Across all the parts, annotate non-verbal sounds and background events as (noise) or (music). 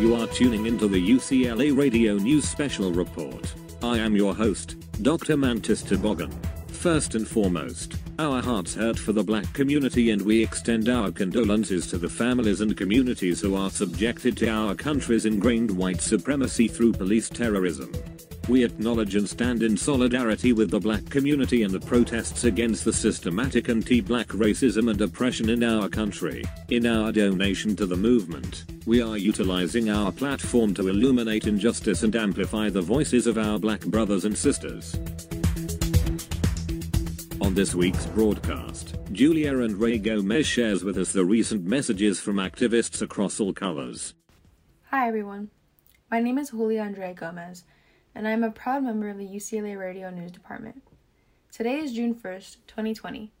You are tuning into the UCLA Radio News Special Report. I am your host, Dr. Mantis Toboggan. First and foremost, our hearts hurt for the black community and we extend our condolences to the families and communities who are subjected to our country's ingrained white supremacy through police terrorism. We acknowledge and stand in solidarity with the black community and the protests against the systematic anti-black racism and oppression in our country. In our donation to the movement, we are utilizing our platform to illuminate injustice and amplify the voices of our black brothers and sisters. On this week's broadcast, Julia Andrea Gomez shares with us the recent messages from activists across all colors. Hi everyone. My name is Julia Andrea Gomez and I am a proud member of the UCLA Radio News Department. Today is June 1st, 2020,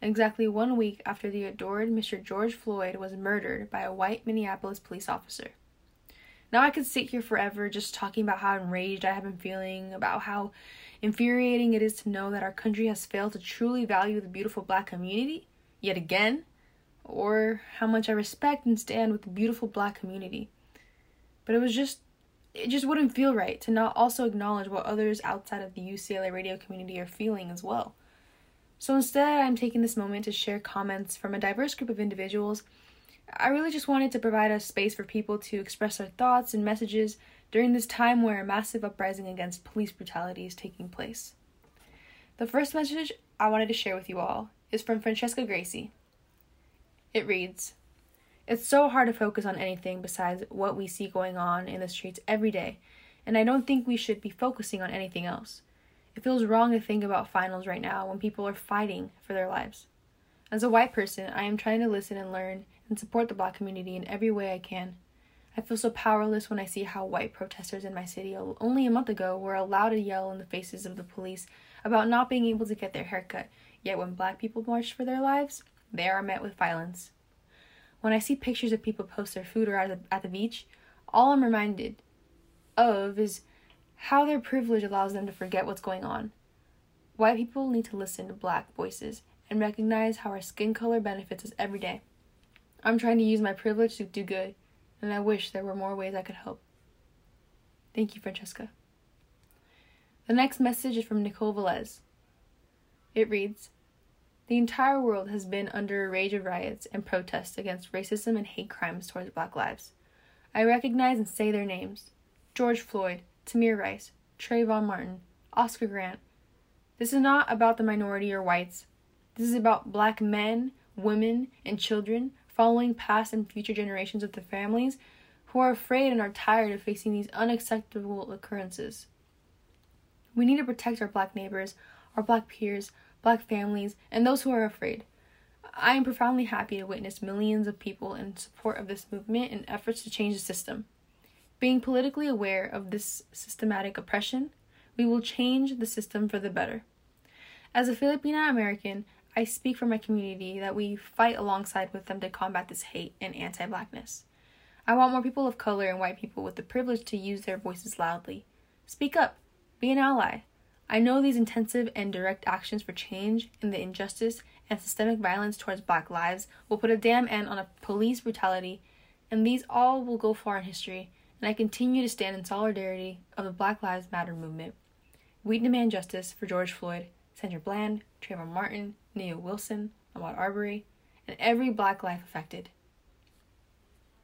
exactly one week after the adored Mr. George Floyd was murdered by a white Minneapolis police officer. Now I could sit here forever just talking about how enraged I have been feeling, about how infuriating it is to know that our country has failed to truly value the beautiful black community, yet again, or how much I respect and stand with the beautiful black community. But it was just it just wouldn't feel right to not also acknowledge what others outside of the UCLA radio community are feeling as well. So instead, I'm taking this moment to share comments from a diverse group of individuals. I really just wanted to provide a space for people to express their thoughts and messages during this time where a massive uprising against police brutality is taking place. The first message I wanted to share with you all is from Francesca Gracie. It reads it's so hard to focus on anything besides what we see going on in the streets every day, and I don't think we should be focusing on anything else. It feels wrong to think about finals right now when people are fighting for their lives. As a white person, I am trying to listen and learn and support the black community in every way I can. I feel so powerless when I see how white protesters in my city only a month ago were allowed to yell in the faces of the police about not being able to get their hair cut, yet when black people march for their lives, they are met with violence. When I see pictures of people post their food or at the, at the beach, all I'm reminded of is how their privilege allows them to forget what's going on. White people need to listen to black voices and recognize how our skin color benefits us every day. I'm trying to use my privilege to do good, and I wish there were more ways I could help. Thank you, Francesca. The next message is from Nicole Velez. It reads the entire world has been under a rage of riots and protests against racism and hate crimes towards black lives. I recognize and say their names George Floyd, Tamir Rice, Trayvon Martin, Oscar Grant. This is not about the minority or whites. This is about black men, women, and children following past and future generations of the families who are afraid and are tired of facing these unacceptable occurrences. We need to protect our black neighbors, our black peers, black families, and those who are afraid. I am profoundly happy to witness millions of people in support of this movement and efforts to change the system. Being politically aware of this systematic oppression, we will change the system for the better. As a Filipina American, I speak for my community that we fight alongside with them to combat this hate and anti blackness. I want more people of color and white people with the privilege to use their voices loudly. Speak up, be an ally, I know these intensive and direct actions for change in the injustice and systemic violence towards black lives will put a damn end on a police brutality, and these all will go far in history, and I continue to stand in solidarity of the Black Lives Matter movement. We demand justice for George Floyd, Sandra Bland, Trayvon Martin, Nia Wilson, Ahmaud Arbery, and every black life affected.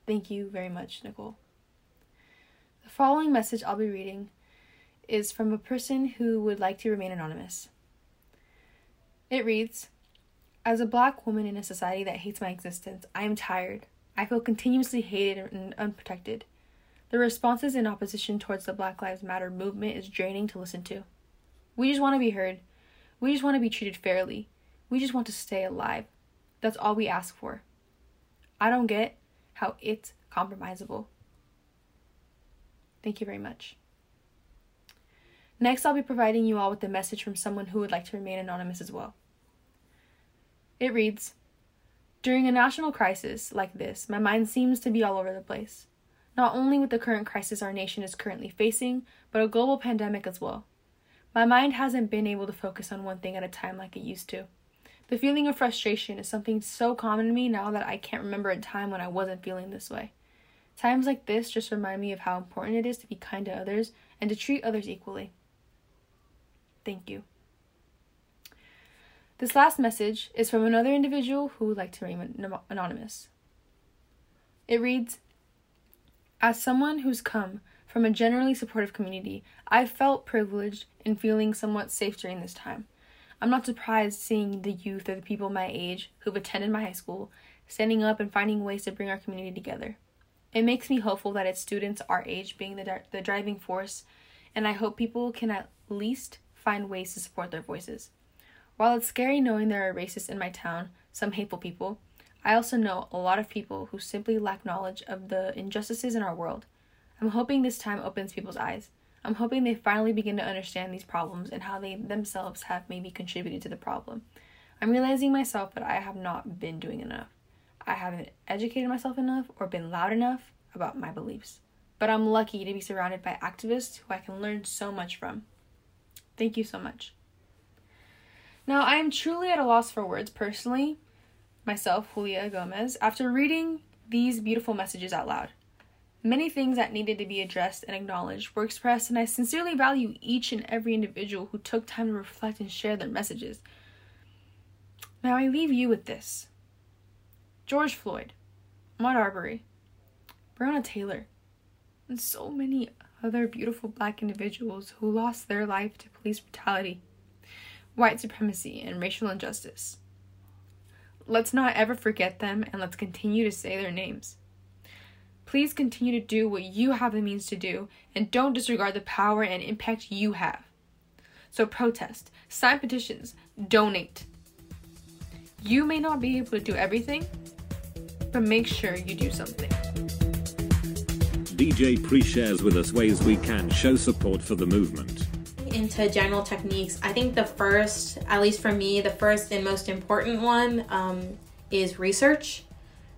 Thank you very much, Nicole. The following message I'll be reading is from a person who would like to remain anonymous. It reads As a black woman in a society that hates my existence, I am tired. I feel continuously hated and unprotected. The responses in opposition towards the Black Lives Matter movement is draining to listen to. We just want to be heard. We just want to be treated fairly. We just want to stay alive. That's all we ask for. I don't get how it's compromisable. Thank you very much. Next, I'll be providing you all with a message from someone who would like to remain anonymous as well. It reads During a national crisis like this, my mind seems to be all over the place. Not only with the current crisis our nation is currently facing, but a global pandemic as well. My mind hasn't been able to focus on one thing at a time like it used to. The feeling of frustration is something so common to me now that I can't remember a time when I wasn't feeling this way. Times like this just remind me of how important it is to be kind to others and to treat others equally. Thank you. This last message is from another individual who would like to remain anonymous. It reads As someone who's come from a generally supportive community, I felt privileged in feeling somewhat safe during this time. I'm not surprised seeing the youth or the people my age who've attended my high school standing up and finding ways to bring our community together. It makes me hopeful that it's students our age being the, the driving force, and I hope people can at least find ways to support their voices. While it's scary knowing there are racists in my town, some hateful people, I also know a lot of people who simply lack knowledge of the injustices in our world. I'm hoping this time opens people's eyes. I'm hoping they finally begin to understand these problems and how they themselves have maybe contributed to the problem. I'm realizing myself that I have not been doing enough. I haven't educated myself enough or been loud enough about my beliefs. But I'm lucky to be surrounded by activists who I can learn so much from. Thank you so much. Now, I am truly at a loss for words personally, myself, Julia Gomez, after reading these beautiful messages out loud. Many things that needed to be addressed and acknowledged were expressed, and I sincerely value each and every individual who took time to reflect and share their messages. Now, I leave you with this George Floyd, Ahmaud Arbery, Breonna Taylor, and so many other beautiful black individuals who lost their life to police brutality white supremacy, and racial injustice. Let's not ever forget them and let's continue to say their names. Please continue to do what you have the means to do and don't disregard the power and impact you have. So protest, sign petitions, donate. You may not be able to do everything, but make sure you do something. DJ Pre shares with us ways we can show support for the movement into general techniques, I think the first, at least for me, the first and most important one um, is research.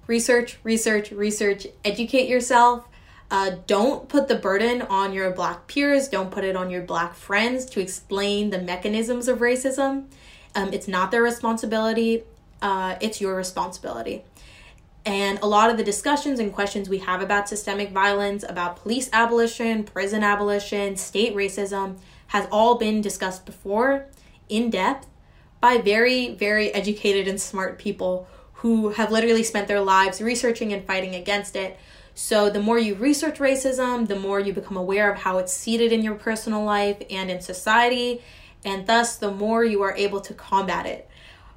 Research, research, research, educate yourself. Uh, don't put the burden on your black peers, don't put it on your black friends to explain the mechanisms of racism. Um, it's not their responsibility, uh, it's your responsibility. And a lot of the discussions and questions we have about systemic violence, about police abolition, prison abolition, state racism, has all been discussed before in depth by very, very educated and smart people who have literally spent their lives researching and fighting against it. So, the more you research racism, the more you become aware of how it's seated in your personal life and in society, and thus the more you are able to combat it.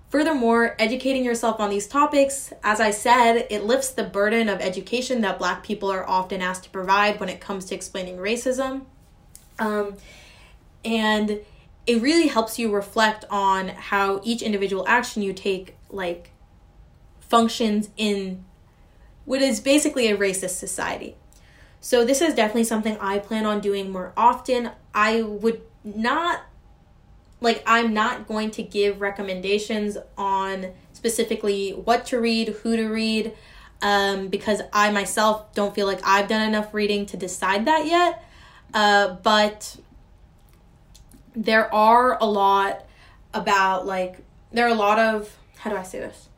Furthermore, educating yourself on these topics, as I said, it lifts the burden of education that Black people are often asked to provide when it comes to explaining racism. Um, and it really helps you reflect on how each individual action you take like functions in what is basically a racist society. So this is definitely something i plan on doing more often. I would not like i'm not going to give recommendations on specifically what to read who to read um, because i myself don't feel like i've done enough reading to decide that yet. Uh, but there are a lot about like there are a lot of how do I say this?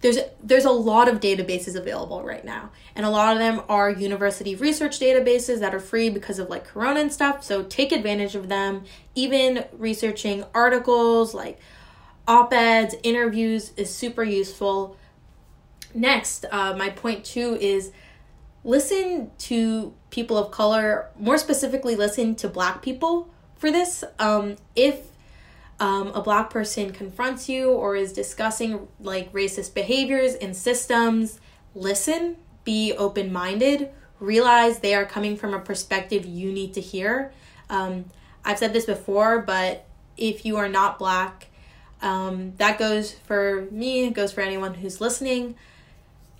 There's there's a lot of databases available right now, and a lot of them are university research databases that are free because of like corona and stuff. So take advantage of them. Even researching articles like op-eds, interviews is super useful. Next, uh, my point two is listen to people of color, more specifically, listen to black people for this. Um, if um, a black person confronts you or is discussing like racist behaviors and systems, listen, be open minded, realize they are coming from a perspective you need to hear. Um, I've said this before, but if you are not black, um, that goes for me, it goes for anyone who's listening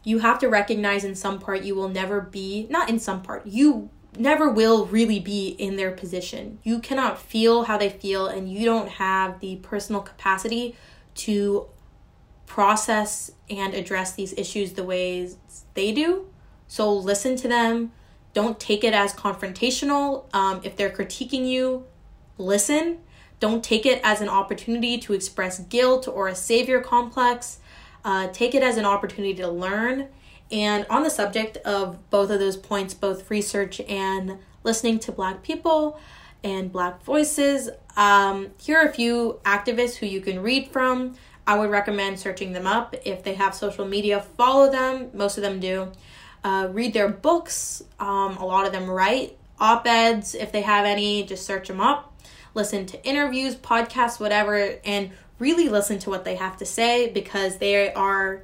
you have to recognize in some part you will never be, not in some part, you never will really be in their position. You cannot feel how they feel, and you don't have the personal capacity to process and address these issues the ways they do. So listen to them. Don't take it as confrontational. Um, if they're critiquing you, listen. Don't take it as an opportunity to express guilt or a savior complex. Uh, take it as an opportunity to learn And on the subject of both of those points, both research and listening to Black people and Black voices, um, here are a few activists who you can read from. I would recommend searching them up. If they have social media, follow them. Most of them do. Uh, read their books. Um, a lot of them write op eds. If they have any, just search them up. Listen to interviews, podcasts, whatever, and really listen to what they have to say because they are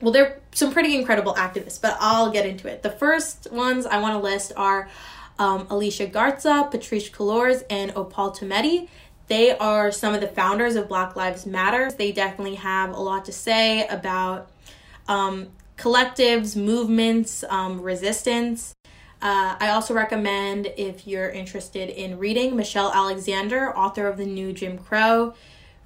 well, they're some pretty incredible activists, but I'll get into it. The first ones I want to list are um, Alicia Garza, Patrisse Cullors, and Opal Tometi. They are some of the founders of Black Lives Matter. They definitely have a lot to say about um, collectives, movements, um, resistance. Uh, I also recommend if you're interested in reading Michelle Alexander, author of The New Jim Crow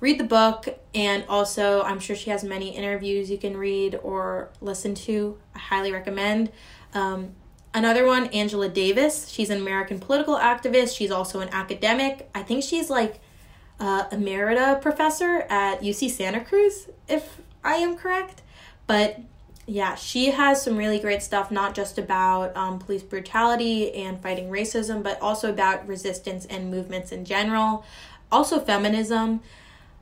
read the book and also i'm sure she has many interviews you can read or listen to. I highly recommend. Um, another one angela davis. She's an american political activist. She's also an academic. I think she's like uh, emerita professor at uc santa cruz if i am correct. But yeah she has some really great stuff not just about um, police brutality and fighting racism but also about resistance and movements in general. Also feminism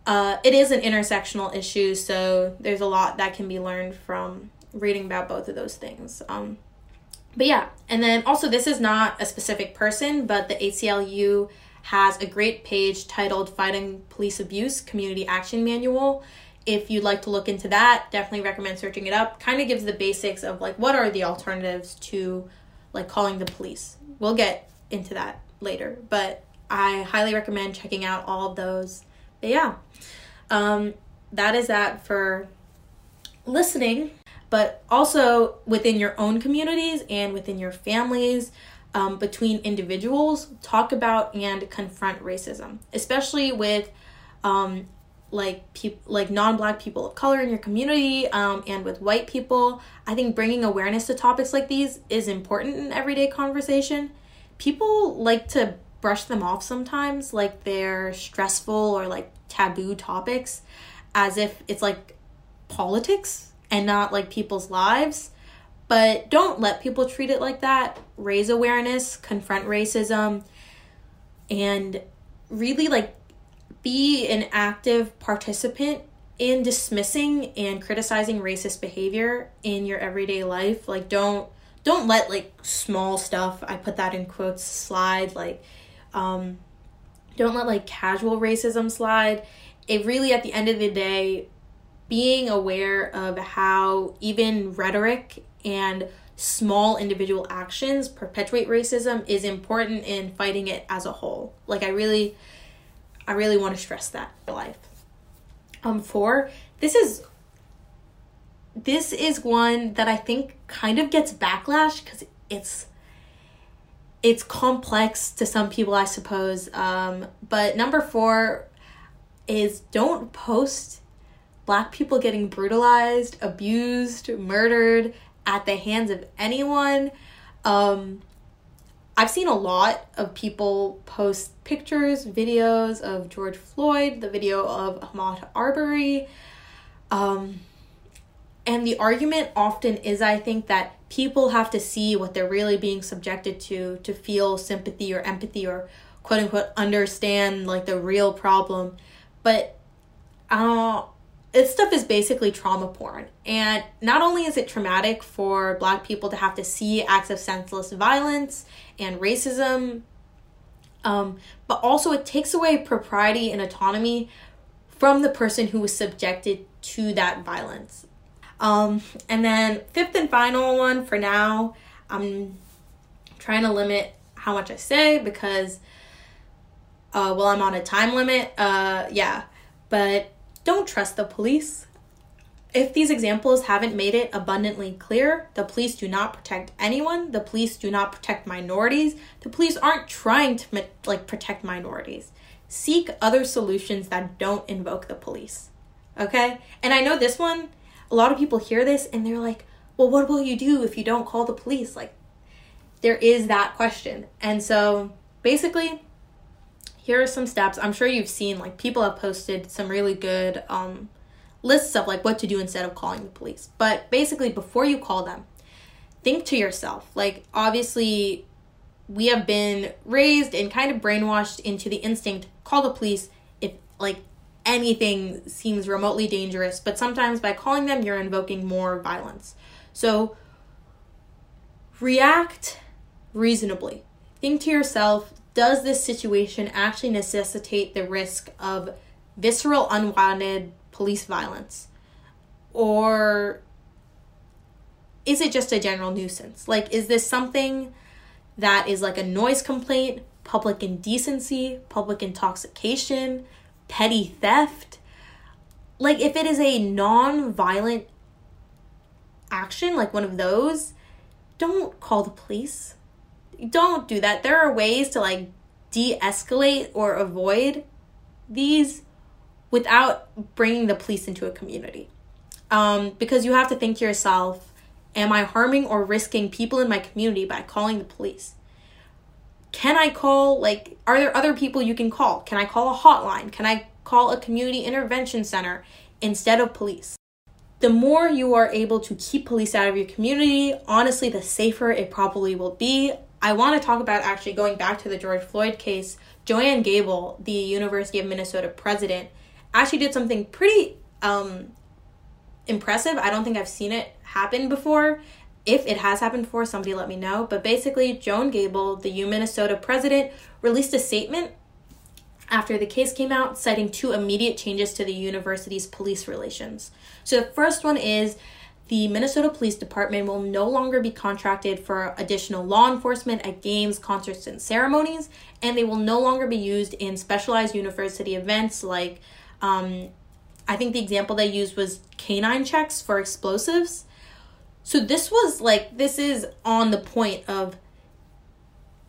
uh, it is an intersectional issue, so there's a lot that can be learned from reading about both of those things. Um, but yeah, and then also, this is not a specific person, but the ACLU has a great page titled Fighting Police Abuse Community Action Manual. If you'd like to look into that, definitely recommend searching it up. Kind of gives the basics of like what are the alternatives to like calling the police. We'll get into that later, but I highly recommend checking out all of those but yeah, um, that is that for listening, but also within your own communities and within your families. Um, between individuals, talk about and confront racism, especially with um, like people like non-black people of color in your community um, and with white people i think bringing awareness to topics like these is important in everyday conversation people like to brush them off sometimes like they're stressful or like taboo topics as if it's like politics and not like people's lives. But don't let people treat it like that. Raise awareness, confront racism, and really like be an active participant in dismissing and criticizing racist behavior in your everyday life. Like don't don't let like small stuff, I put that in quotes, slide like um, don't let like casual racism slide. It really, at the end of the day, being aware of how even rhetoric and small individual actions perpetuate racism is important in fighting it as a whole. Like I really I really want to stress that in life. Um four, this is this is one that I think kind of gets backlash cuz it's it's complex to some people, I suppose. Um, but number four is don't post black people getting brutalized, abused, murdered at the hands of anyone. Um, I've seen a lot of people post pictures, videos of George Floyd, the video of Ahmaud Arbery. Um, and the argument often is, I think, that people have to see what they're really being subjected to to feel sympathy or empathy or quote unquote understand like the real problem. But uh, this stuff is basically trauma porn. And not only is it traumatic for black people to have to see acts of senseless violence and racism, um, but also it takes away propriety and autonomy from the person who was subjected to that violence. Um, and then fifth and final one for now, I'm trying to limit how much I say because uh, well, I'm on a time limit. Uh, yeah, but don't trust the police. If these examples haven't made it abundantly clear, the police do not protect anyone. The police do not protect minorities. The police aren't trying to like protect minorities. Seek other solutions that don't invoke the police. Okay? And I know this one a lot of people hear this and they're like, well, what will you do if you don't call the police? Like, there is that question. And so basically, here are some steps. I'm sure you've seen, like, people have posted some really good, um, lists of like what to do instead of calling the police. But basically, before you call them, think to yourself. Like, obviously, we have been raised and kind of brainwashed into the instinct call the police if like anything seems remotely dangerous. But sometimes by calling them, you're invoking more violence. So, react reasonably. Think to yourself, does this situation actually necessitate the risk of visceral, unwanted police violence? Or is it just a general nuisance? Like, is this something that is like a noise complaint, public indecency, public intoxication, petty theft? Like, if it is a non violent action, like one of those, don't call the police. Don't do that. There are ways to like de escalate or avoid these without bringing the police into a community. Um, because you have to think to yourself, am I harming or risking people in my community by calling the police? Can I call, like, are there other people you can call? Can I call a hotline? Can I call a community intervention center instead of police? The more you are able to keep police out of your community, honestly, the safer it probably will be. I want to talk about actually going back to the George Floyd case. Joanne Gabel, the University of Minnesota president, actually did something pretty um, impressive. I don't think I've seen it happen before. If it has happened before, somebody let me know. But basically, Joan Gabel, the U Minnesota president, released a statement after the case came out, citing two immediate changes to the university's police relations. So the first one is the Minnesota Police Department will no longer be contracted for additional law enforcement at games, concerts, and ceremonies, and they will no longer be used in specialized university events like um, I think the example they used was canine checks for explosives. So this was like this is on the point of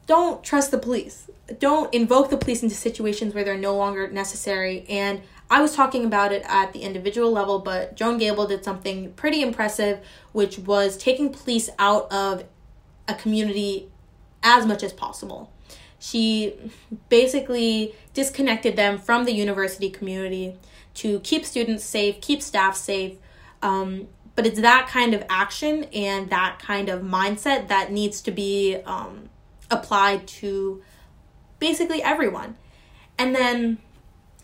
don't trust the police. Don't invoke the police into situations where they're no longer necessary. And I was talking about it at the individual level, but Joan Gabel did something pretty impressive, which was taking police out of a community as much as possible. She basically disconnected them from the university community to keep students safe, keep staff safe. Um, but it's that kind of action and that kind of mindset that needs to be um, applied to basically everyone. And then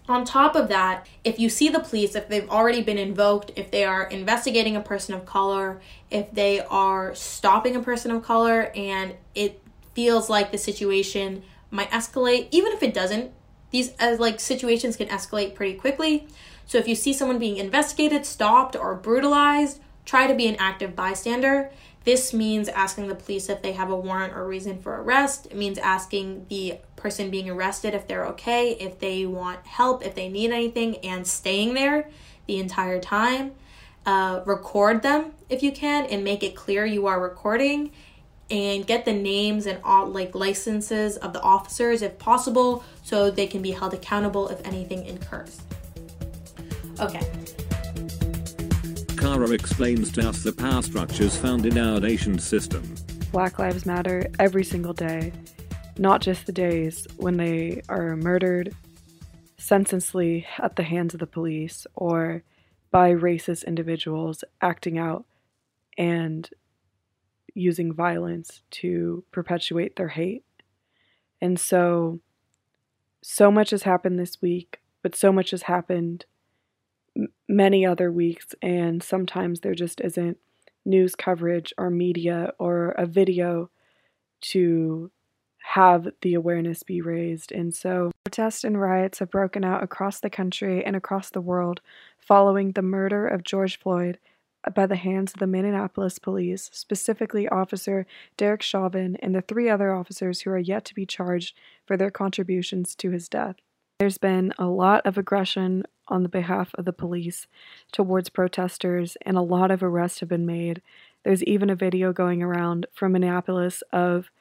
on top of that, if you see the police, if they've already been invoked, if they are investigating a person of color, if they are stopping a person of color, and it feels like the situation might escalate, even if it doesn't, these as like situations can escalate pretty quickly. So if you see someone being investigated, stopped, or brutalized, try to be an active bystander. This means asking the police if they have a warrant or reason for arrest. It means asking the person being arrested if they're okay, if they want help, if they need anything, and staying there the entire time. Uh, record them if you can and make it clear you are recording and get the names and all like licenses of the officers if possible so they can be held accountable if anything incurs. Okay. Kara explains to us the power structures found in our nation's system. Black Lives Matter every single day, not just the days when they are murdered senselessly at the hands of the police or by racist individuals acting out and using violence to perpetuate their hate. And so, so much has happened this week, but so much has happened many other weeks, and sometimes there just isn't news coverage or media or a video to have the awareness be raised. And so, protests and riots have broken out across the country and across the world following the murder of George Floyd uh, by the hands of the Minneapolis police, specifically Officer Derek Chauvin and the three other officers who are yet to be charged for their contributions to his death. There's been a lot of aggression on the behalf of the police towards protesters, and a lot of arrests have been made. There's even a video going around from Minneapolis of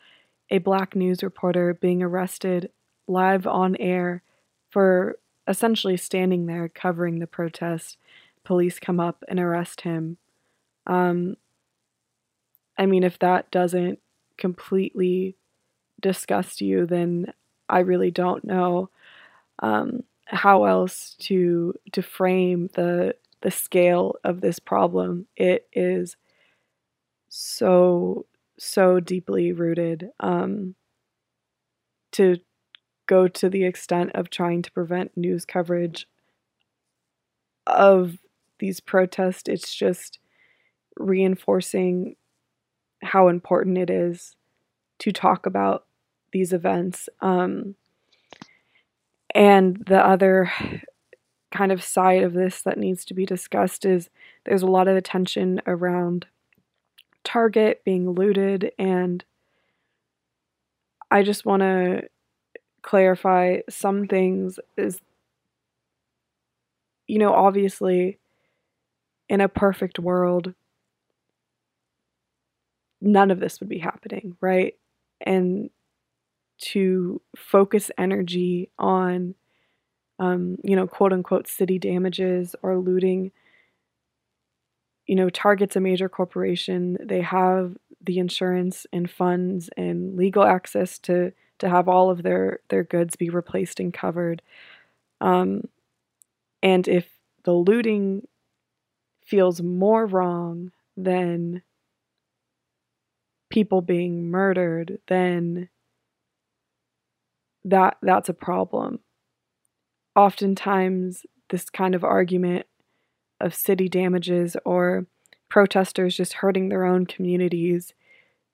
a black news reporter being arrested live on air for essentially standing there covering the protest police come up and arrest him. Um, I mean, if that doesn't completely disgust you, then I really don't know um, how else to to frame the the scale of this problem. It is so so deeply rooted um, to go to the extent of trying to prevent news coverage of these protests. It's just reinforcing how important it is to talk about these events. Um, and the other kind of side of this that needs to be discussed is there's a lot of attention around Target being looted, and I just want to clarify some things. Is you know, obviously, in a perfect world, none of this would be happening, right? And to focus energy on, um, you know, quote unquote city damages or looting. You know, Target's a major corporation. They have the insurance and funds and legal access to to have all of their their goods be replaced and covered. Um, and if the looting feels more wrong than people being murdered, then that that's a problem. Oftentimes this kind of argument of city damages or protesters just hurting their own communities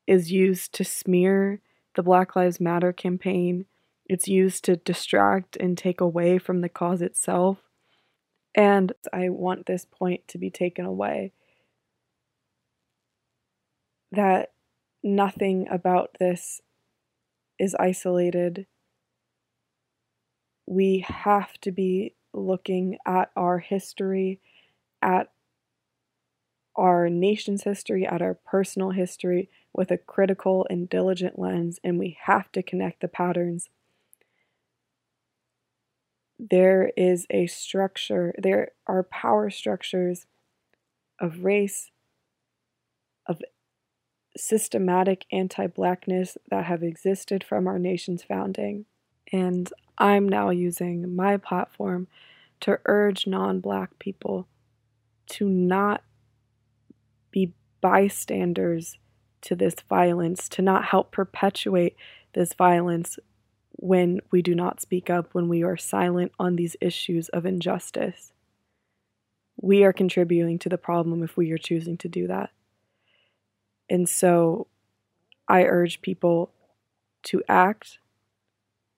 is used to smear the Black Lives Matter campaign. It's used to distract and take away from the cause itself. And I want this point to be taken away that nothing about this is isolated. We have to be looking at our history, at our nation's history, at our personal history with a critical and diligent lens, and we have to connect the patterns. There is a structure, there are power structures of race, of systematic anti blackness that have existed from our nation's founding. And I'm now using my platform to urge non black people to not be bystanders to this violence, to not help perpetuate this violence when we do not speak up, when we are silent on these issues of injustice. We are contributing to the problem if we are choosing to do that. And so I urge people to act,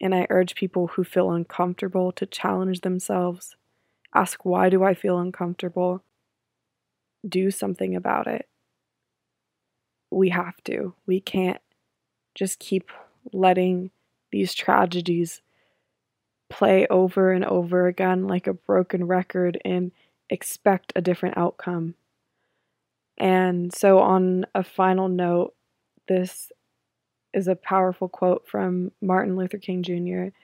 and I urge people who feel uncomfortable to challenge themselves. Ask, why do I feel uncomfortable? Do something about it. We have to. We can't just keep letting these tragedies play over and over again like a broken record and expect a different outcome. And so, on a final note, this is a powerful quote from Martin Luther King Jr.,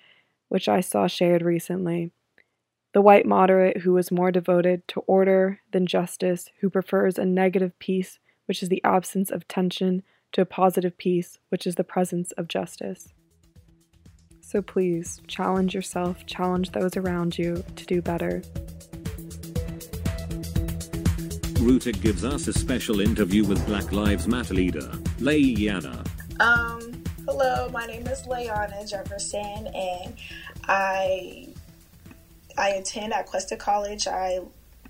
which I saw shared recently. The white moderate who is more devoted to order than justice, who prefers a negative peace, which is the absence of tension, to a positive peace, which is the presence of justice. So please challenge yourself, challenge those around you to do better. Rooted gives us a special interview with Black Lives Matter leader, Layana. Um, hello, my name is Layana Jefferson, and I I attend at Cuesta College. I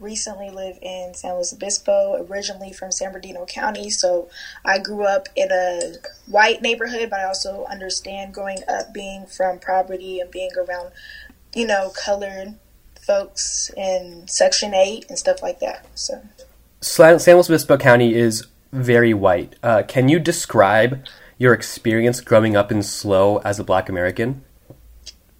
recently live in San Luis Obispo, originally from San Bernardino County. So I grew up in a white neighborhood, but I also understand growing up being from poverty and being around, you know, colored folks in Section 8 and stuff like that. So. San Luis Obispo County is very white. Uh, can you describe your experience growing up in SLO as a black American?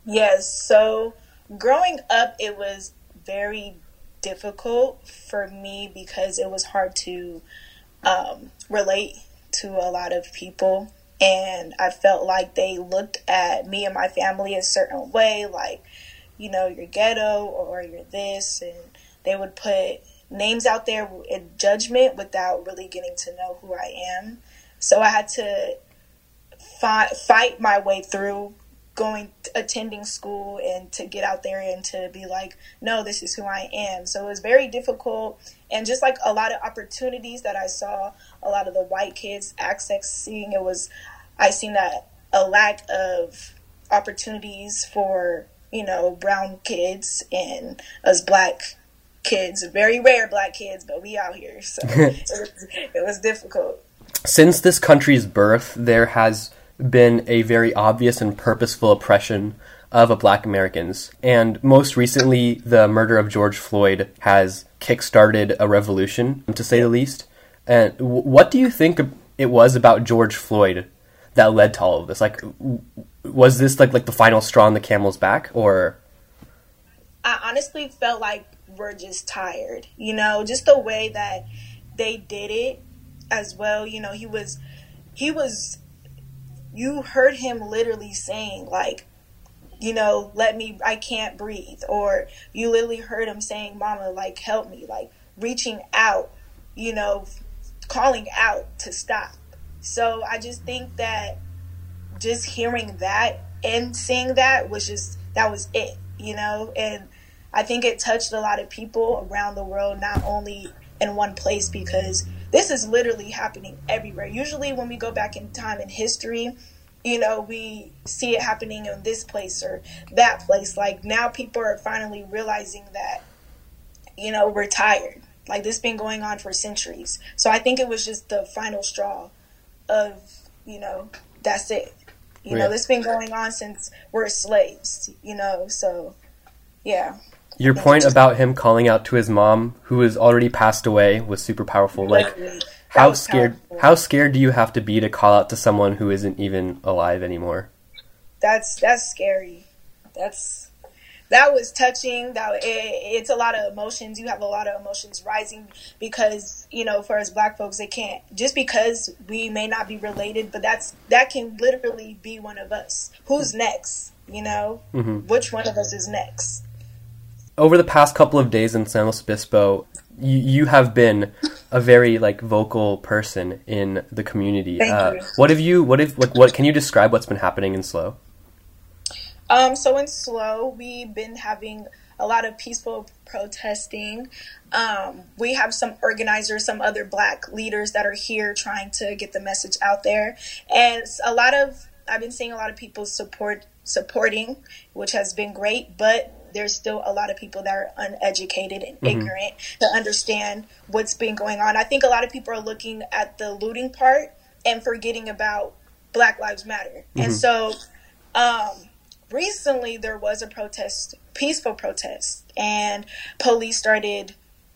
Yes. So, growing up, it was very difficult for me because it was hard to um, relate to a lot of people. And I felt like they looked at me and my family a certain way, like, you know, you're ghetto or you're this. And they would put names out there in judgment without really getting to know who I am. So I had to fi- fight my way through going attending school and to get out there and to be like no this is who i am. So it was very difficult. And just like a lot of opportunities that i saw a lot of the white kids accessing it was i seen that a lack of opportunities for you know brown kids and us black kids very rare black kids but we out here. So (laughs) it, was, it was difficult. Since this country's birth there has been a very obvious and purposeful oppression of black Americans. And most recently, the murder of George Floyd has kickstarted a revolution, to say the least. And what do you think it was about George Floyd that led to all of this? Like, was this like like the final straw on the camel's back, or? I honestly felt like we're just tired. You know, just the way that they did it as well. You know, he was he was you heard him literally saying like you know let me i can't breathe or you literally heard him saying mama like help me like reaching out you know calling out to stop. So i just think that just hearing that and seeing that was just that was it you know? And i think it touched a lot of people around the world not only in one place because this is literally happening everywhere. Usually, when we go back in time in history, you know, we see it happening in this place or that place. Like now, people are finally realizing that, you know, we're tired. Like this been going on for centuries. So I think it was just the final straw of, you know, that's it. You yeah. know, this been going on since we're slaves. You know, so yeah. Your point about him calling out to his mom, who has already passed away, was super powerful. Like, how scared? Powerful. How scared do you have to be to call out to someone who isn't even alive anymore? That's that's scary. That's that was touching. That it, it's a lot of emotions. You have a lot of emotions rising because you know, for us Black folks, they can't just because we may not be related, but that's that can literally be one of us. Who's next? You know, mm-hmm. which one of us is next? Over the past couple of days in San Luis Obispo, you, you have been a very like vocal person in the community. Uh, what have you? What if? Like, what can you describe? What's been happening in SLO? Um, so in SLO, we've been having a lot of peaceful protesting. Um, we have some organizers, some other Black leaders that are here trying to get the message out there, and a lot of I've been seeing a lot of people support supporting, which has been great, but there's still a lot of people that are uneducated and mm-hmm. ignorant to understand what's been going on. I think a lot of people are looking at the looting part and forgetting about Black Lives Matter. Mm-hmm. And so um, recently there was a protest, peaceful protest, and police started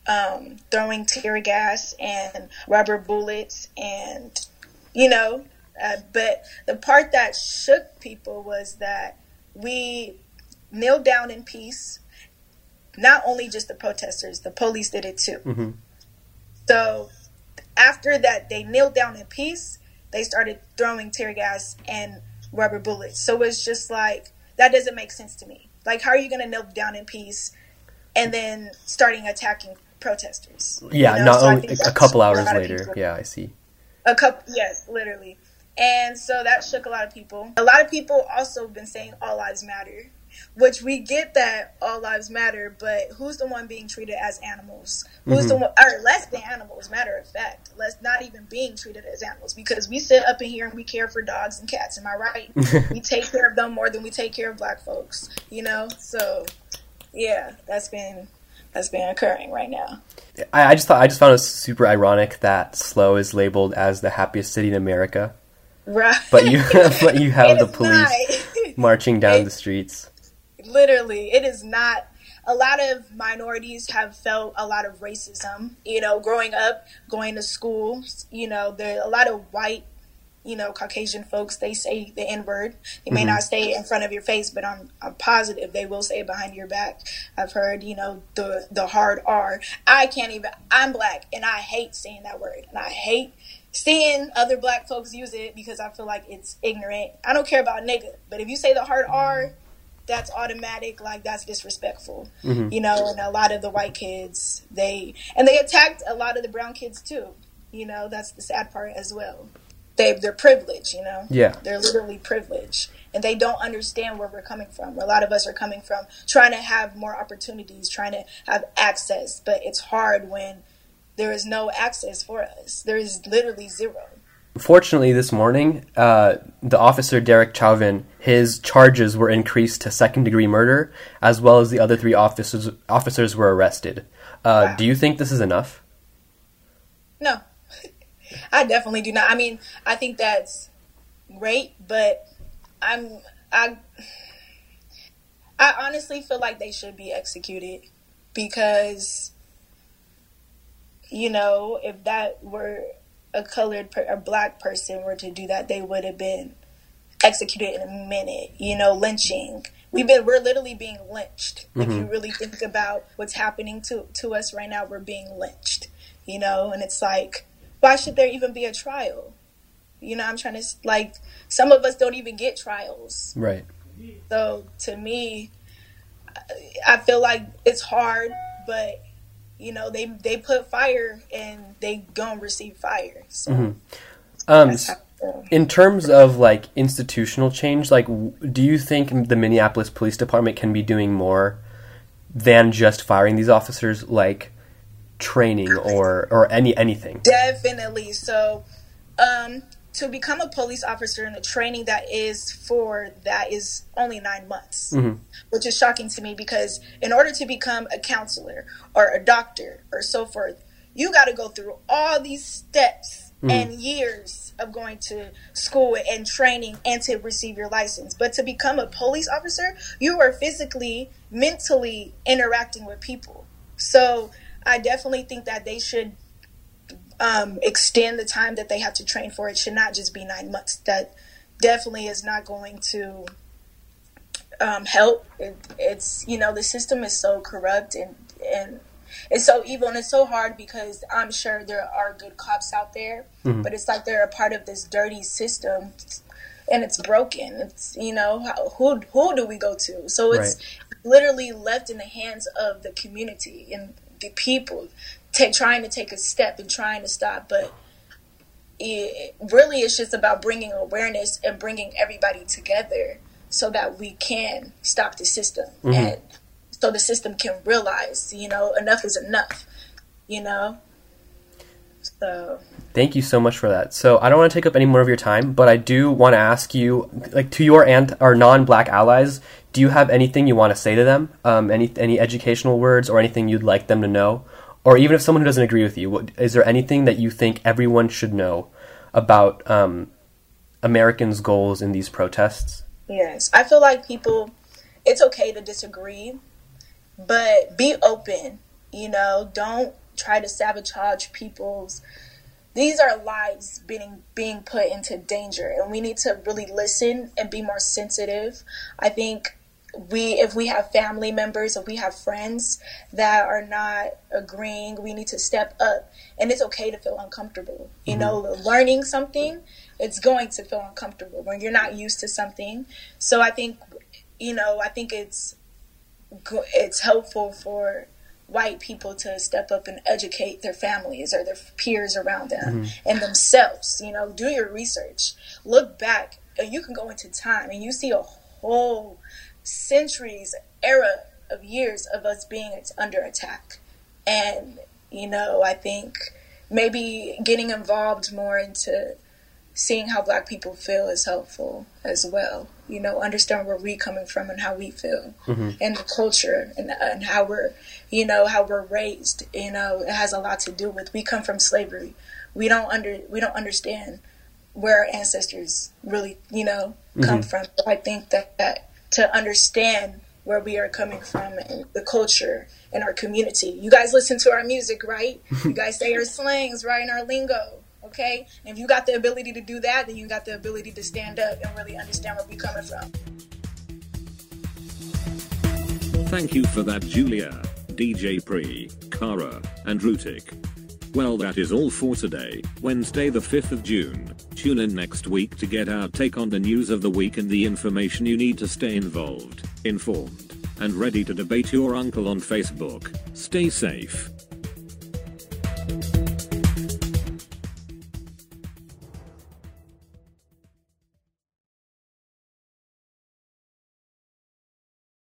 um, throwing tear gas and rubber bullets and, you know, uh, but the part that shook people was that we kneel down in peace. Not only just the protesters, the police did it too. Mm-hmm. So after that, they kneeled down in peace. They started throwing tear gas and rubber bullets. So it's just like that doesn't make sense to me. Like, how are you going to kneel down in peace and then starting attacking protesters? Yeah, you know? not so only a couple hours a later. Yeah, I see. A couple, yes, literally. And so that shook a lot of people. A lot of people also been saying all lives matter which we get that all lives matter, but who's the one being treated as animals? Who's mm-hmm. the one, or less than animals? Matter of fact, less not even being treated as animals because we sit up in here and we care for dogs and cats. Am I right? (laughs) we take care of them more than we take care of black folks. You know, so yeah, that's been that's been occurring right now. I, I just thought I just found it super ironic that SLO is labeled as the happiest city in America. Right. But you (laughs) but you (laughs) have the police marching down it, the streets literally, it is not. A lot of minorities have felt a lot of racism. You know, growing up, going to school. You know, there are a lot of white you know, Caucasian folks, they say the N word. They may mm-hmm. not say it in front of your face, but I'm, I'm positive they will say it behind your back. I've heard, you know, the the hard R. I can't even. I'm black, and I hate saying that word, and I hate seeing other black folks use it because I feel like it's ignorant. I don't care about nigga, but if you say the hard R, that's automatic like that's disrespectful mm-hmm. you know and a lot of the white kids they and they attacked a lot of the brown kids too you know that's the sad part as well they they're privileged, you know. Yeah. They're literally privileged. And they don't understand where we're coming from. Where A lot of us are coming from trying to have more opportunities, trying to have access, but it's hard when there is no access for us. There is literally zero. Fortunately, this morning, uh, the officer Derek Chauvin, his charges were increased to second degree murder, as well as the other three officers officers were arrested. Uh, Wow. Do you think this is enough? No, (laughs) I definitely do not. I mean, I think that's great, but I'm I I honestly feel like they should be executed because you know if that were a colored per, a black person were to do that, they would have been executed in a minute. You know, lynching. We've been we're literally being lynched. If you mm-hmm. really think about what's happening to to us right now, we're being lynched. You know, and it's like, why should there even be a trial? You know, I'm trying to like some of us don't even get trials. Right. So to me, I feel like it's hard, but you know they they put fire and they gonna receive fire. So Um, I feel. in terms of like institutional change, like, do you think the Minneapolis Police Department can be doing more than just firing these officers, like training or or any anything? Definitely. So, um, to become a police officer and the training that is for that is only nine months, mm-hmm. which is shocking to me because in order to become a counselor or a doctor or so forth, you got to go through all these steps mm-hmm. and years of going to school and training and to receive your license. But to become a police officer, you are physically, mentally interacting with people. So I definitely think that they should um, extend the time that they have to train for. It should not just be nine months. That definitely is not going to um, help. It, it's you know the system is so corrupt and and it's so evil and it's so hard because I'm sure there are good cops out there, but it's like they're a part of this dirty system. And it's broken. It's you know who who do we go to? So it's literally left in the hands of the community and the people take trying to take a step and trying to stop but it really it's just about bringing awareness and bringing everybody together so that we can stop the system and so the system can realize you know enough is enough you know so Thank you so much for that. So I don't want to take up any more of your time, but I do want to ask you, like, to your ant or non-black allies, do you have anything you want to say to them? Um, any any educational words or anything you'd like them to know, or even if someone who doesn't agree with you, what, is there anything that you think everyone should know about um, Americans' goals in these protests? Yes, I feel like people, it's okay to disagree, but be open. You know, don't try to sabotage people's. These are lives being being put into danger, and we need to really listen and be more sensitive. I think we, if we have family members, if we have friends that are not agreeing, we need to step up, and it's okay to feel uncomfortable. You mm-hmm. know, learning something it's going to feel uncomfortable when you're not used to something. So I think, you know, I think it's it's helpful for white people to step up and educate their families or their peers around them mm-hmm. and themselves. You know, do your research, look back, and you can go into time and you see a whole centuries era of years of us being under attack. And you know, I think maybe getting involved more into seeing how black people feel is helpful as well. You know, understand where we coming from and how we feel mm-hmm. and the culture and, and how we're, you know, how we're raised. You know, it has a lot to do with we come from slavery. We don't under we don't understand where our ancestors really, you know, come mm-hmm. from. So I think that, that to understand where we are coming from and the culture and our community. You guys listen to our music, right? (laughs) You guys say our slangs, right? And our lingo. Okay? And if you got the ability to do that, then you got the ability to stand up and really understand where we're coming from. Thank you for that, Julia, DJ Pre, Kara, and Rutik. Well, that is all for today, Wednesday, the 5th of June. Tune in next week to get our take on the news of the week and the information you need to stay involved, informed, and ready to debate your uncle on Facebook. Stay safe.